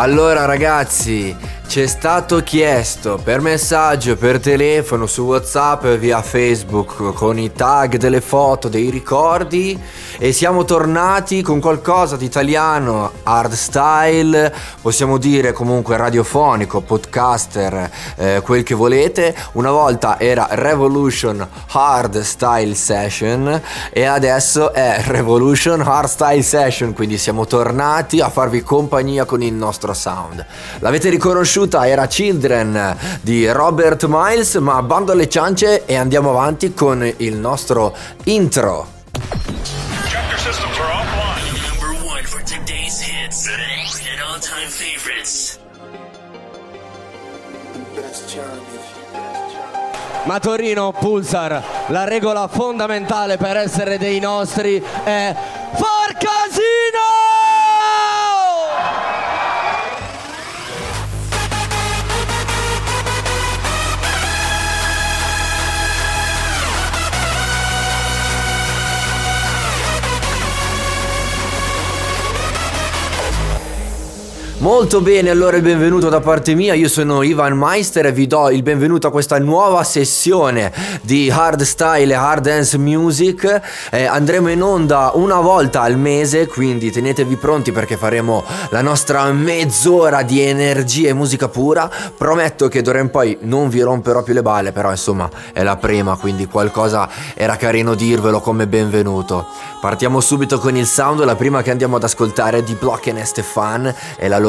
Allora ragazzi, ci è stato chiesto per messaggio, per telefono, su WhatsApp via Facebook con i tag delle foto, dei ricordi e siamo tornati con qualcosa di italiano, hard style, possiamo dire comunque radiofonico, podcaster, eh, quel che volete. Una volta era Revolution Hard Style Session e adesso è Revolution Hard Style Session, quindi siamo tornati a farvi compagnia con il nostro sound. L'avete riconosciuto? conosciuta era Children di Robert Miles, ma bando alle ciance e andiamo avanti con il nostro intro. Ma Torino Pulsar, la regola fondamentale per essere dei nostri è far Molto bene, allora il benvenuto da parte mia, io sono Ivan Meister e vi do il benvenuto a questa nuova sessione di hard style e hard dance music. Eh, andremo in onda una volta al mese, quindi tenetevi pronti perché faremo la nostra mezz'ora di energia e musica pura. Prometto che d'ora in poi non vi romperò più le balle, però insomma è la prima, quindi qualcosa era carino dirvelo come benvenuto. Partiamo subito con il sound, la prima che andiamo ad ascoltare è di Block e Stefan e la loro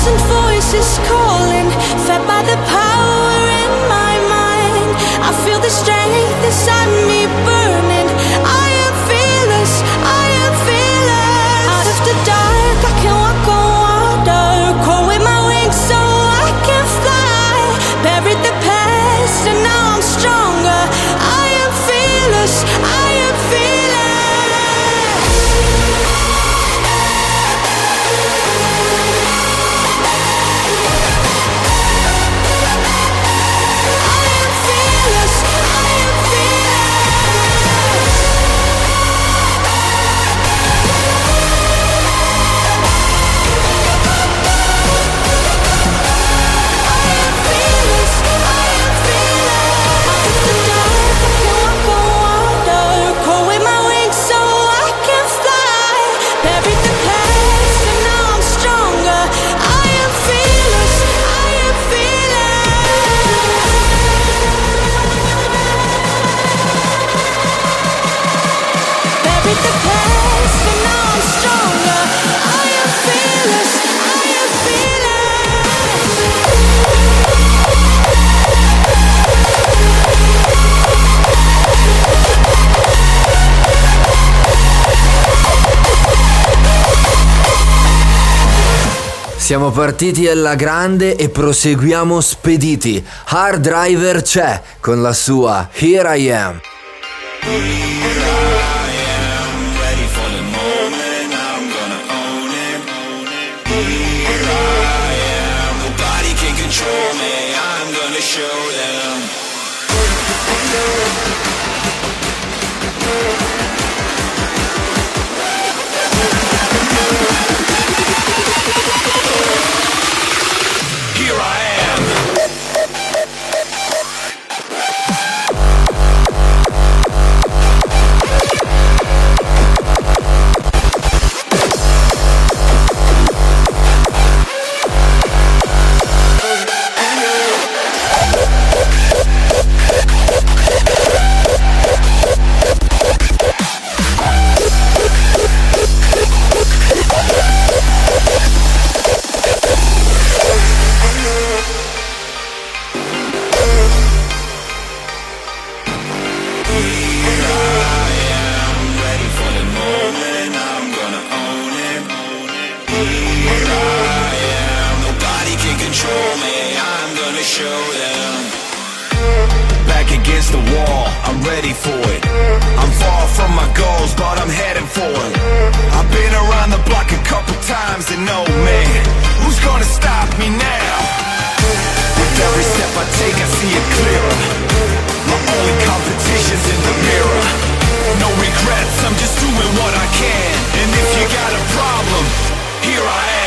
thousand voices calling, fed by the power in my mind. I feel the strength inside me. Siamo partiti alla grande e proseguiamo spediti. Hard Driver c'è con la sua Here I Am. show showdown. Back against the wall, I'm ready for it. I'm far from my goals, but I'm heading for it. I've been around the block a couple times and no man, who's gonna stop me now? With every step I take, I see it clearer. My only competition's in the mirror. No regrets, I'm just doing what I can. And if you got a problem, here I am.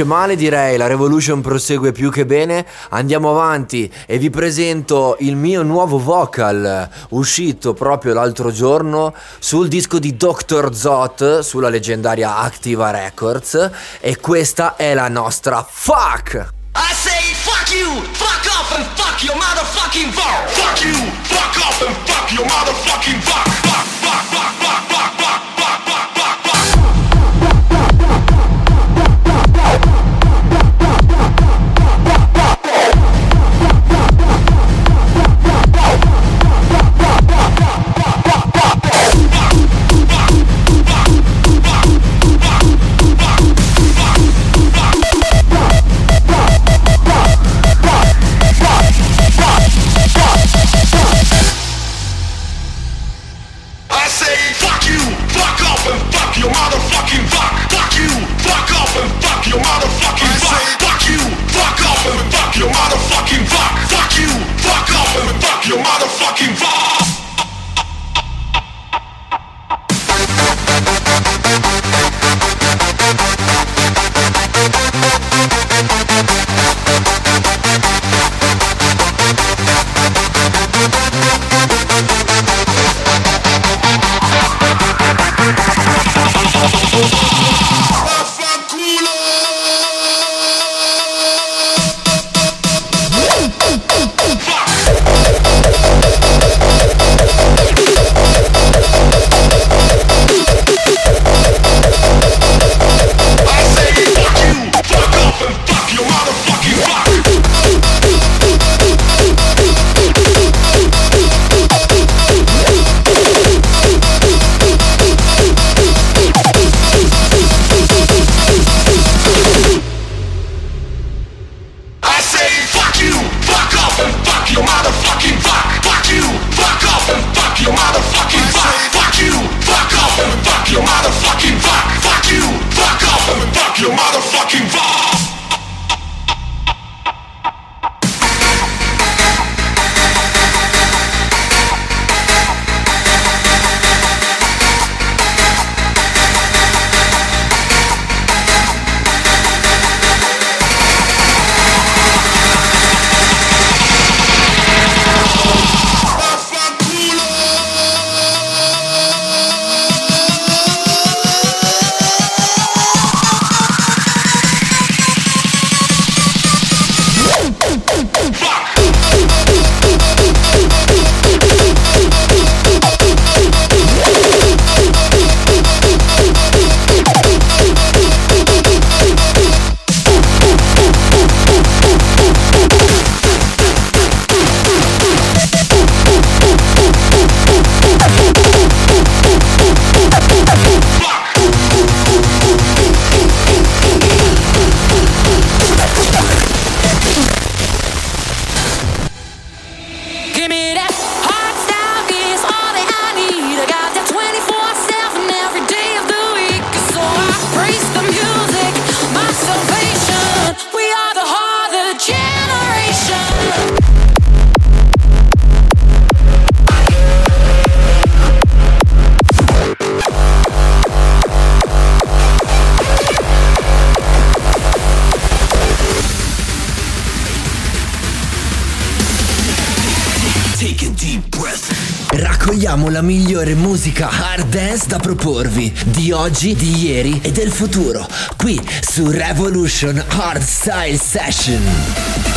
C'è male direi, la Revolution prosegue più che bene, andiamo avanti e vi presento il mio nuovo vocal uscito proprio l'altro giorno sul disco di Dr. Zot sulla leggendaria Activa Records e questa è la nostra Fuck! I say fuck you, fuck off and fuck your motherfucking fuck! Fuck you, fuck off and fuck your motherfucking fuck! Fuck, fuck, fuck, fuck, fuck, you, fuck off and fuck your motherfucking fuck. Fuck you, fuck off and fuck your motherfucking fuck. Fuck you, fuck off and fuck your motherfucking fuck. Fuck you, fuck off and fuck your motherfucking fuck. Raccogliamo la migliore musica hard dance da proporvi di oggi, di ieri e del futuro qui su Revolution Hard Style Session.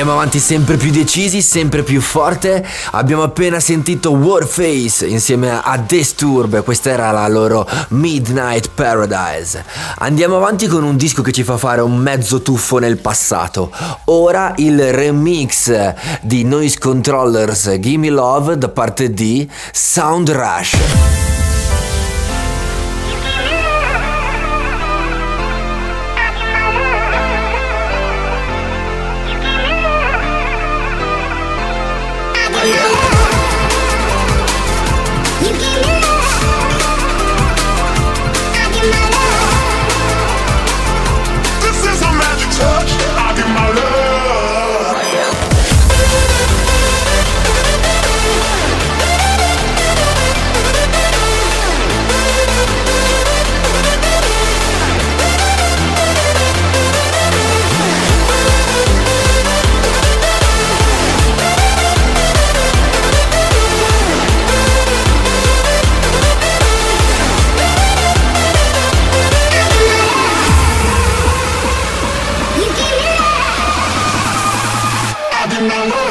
Andiamo avanti sempre più decisi, sempre più forte. Abbiamo appena sentito Warface insieme a Disturb, questa era la loro Midnight Paradise. Andiamo avanti con un disco che ci fa fare un mezzo tuffo nel passato. Ora il remix di Noise Controllers Gimme Love da parte di Sound Rush. yeah. no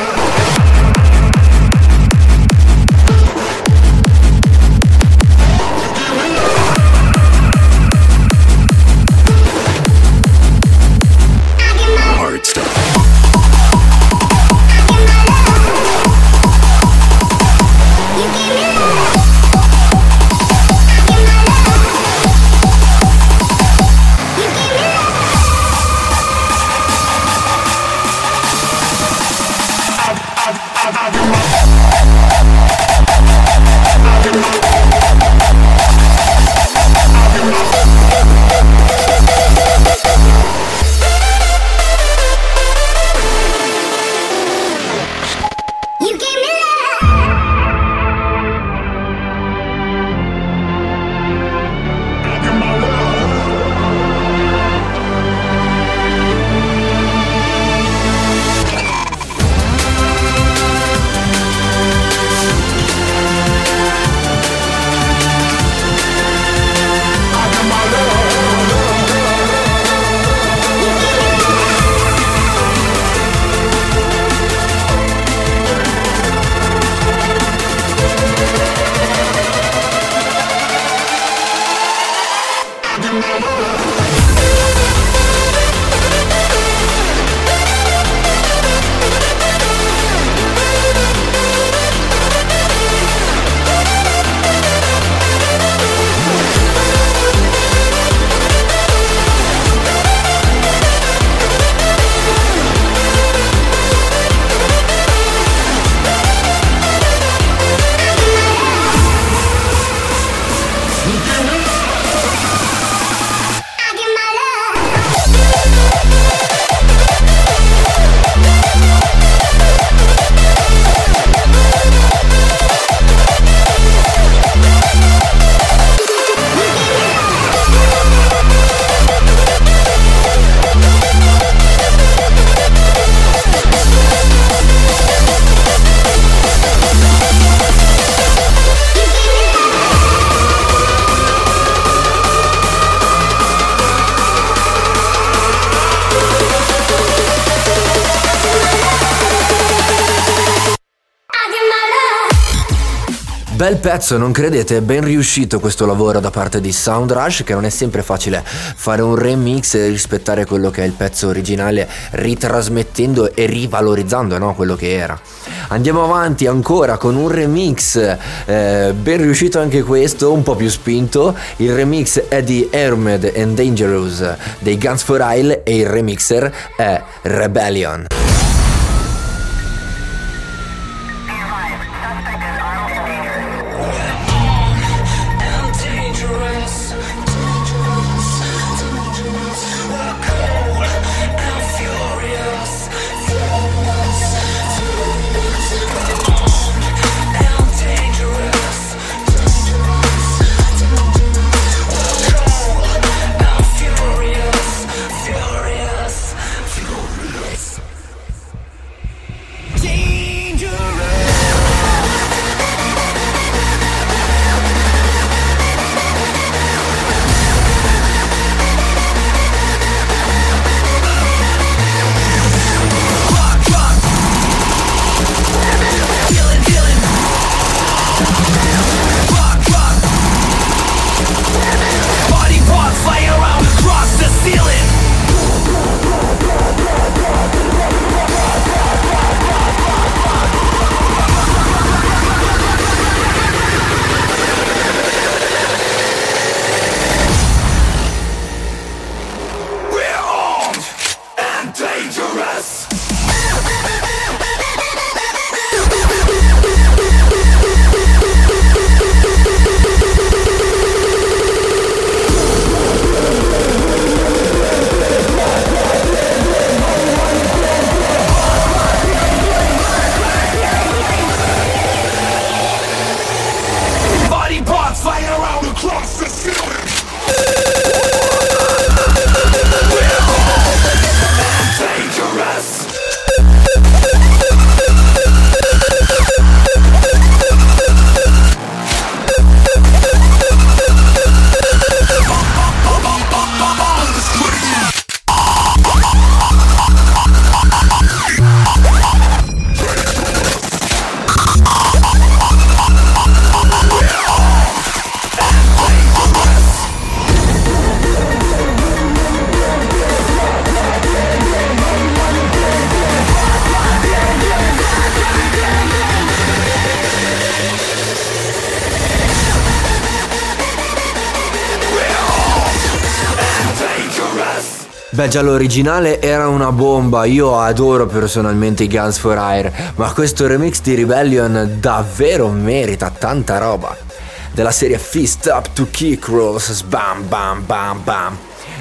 bel pezzo, non credete? Ben riuscito questo lavoro da parte di Soundrush, che non è sempre facile fare un remix e rispettare quello che è il pezzo originale, ritrasmettendo e rivalorizzando no? quello che era. Andiamo avanti ancora con un remix, eh, ben riuscito anche questo, un po' più spinto. Il remix è di Hermed and Dangerous dei Guns for Isle e il remixer è Rebellion. Beh, già l'originale era una bomba, io adoro personalmente i Guns for Hire, ma questo remix di Rebellion davvero merita tanta roba. Della serie Fist Up to Kick Rolls, bam bam bam bam.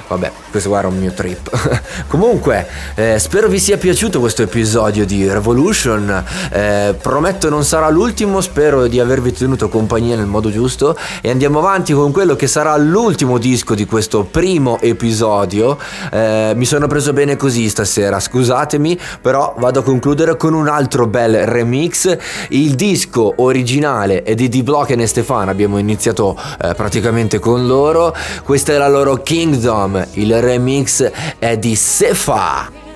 Vabbè, questo qua era un mio trip. Comunque, eh, spero vi sia piaciuto questo episodio di Revolution. Eh, prometto non sarà l'ultimo, spero di avervi tenuto compagnia nel modo giusto. E andiamo avanti con quello che sarà l'ultimo disco di questo primo episodio. Eh, mi sono preso bene così stasera, scusatemi, però vado a concludere con un altro bel remix. Il disco originale è di D-Block e Stefano, abbiamo iniziato eh, praticamente con loro. Questa è la loro Kingdom il remix è di Sefa.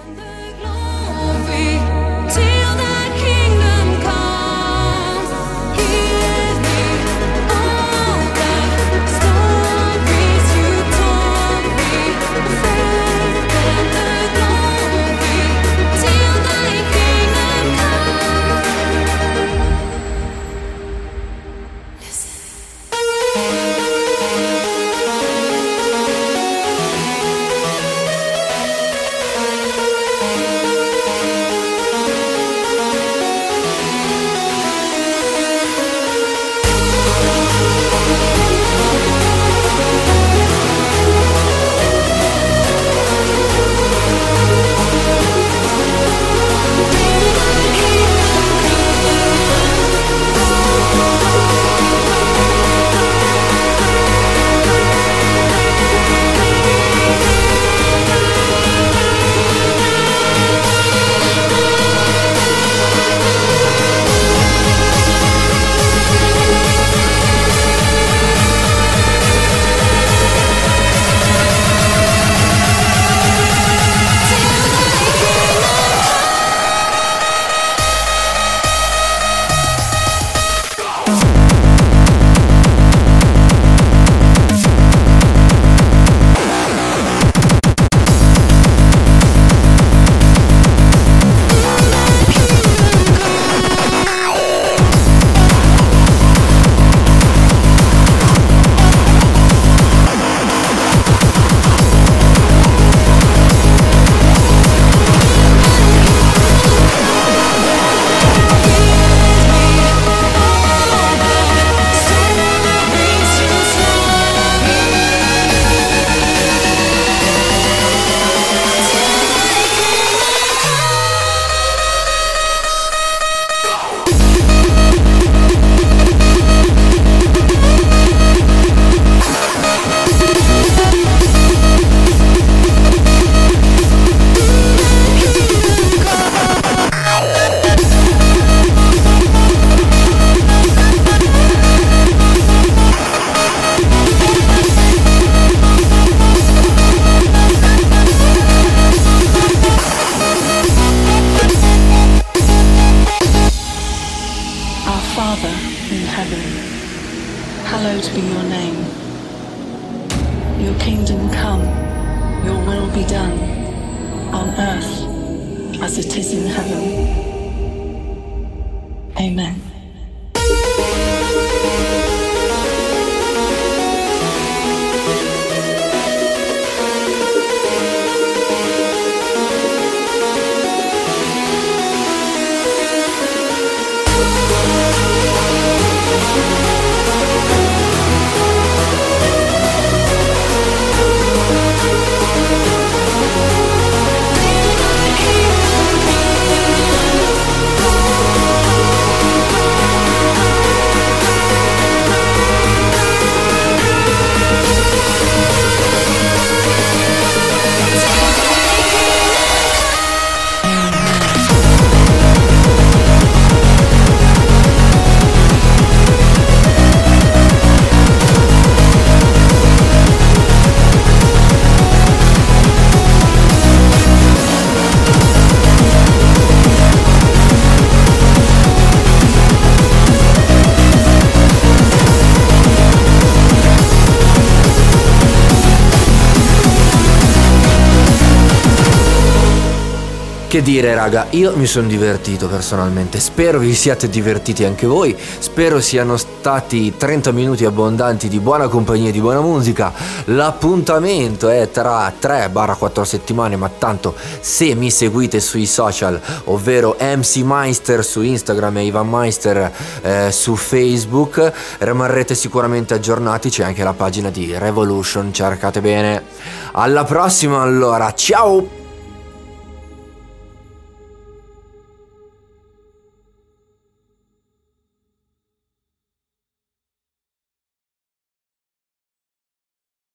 Che dire raga, io mi sono divertito personalmente, spero vi siate divertiti anche voi, spero siano stati 30 minuti abbondanti di buona compagnia e di buona musica. L'appuntamento è tra 3-4 settimane, ma tanto se mi seguite sui social, ovvero MC Meister su Instagram e Ivan Meister eh, su Facebook, rimarrete sicuramente aggiornati, c'è anche la pagina di Revolution, cercate bene. Alla prossima allora, ciao!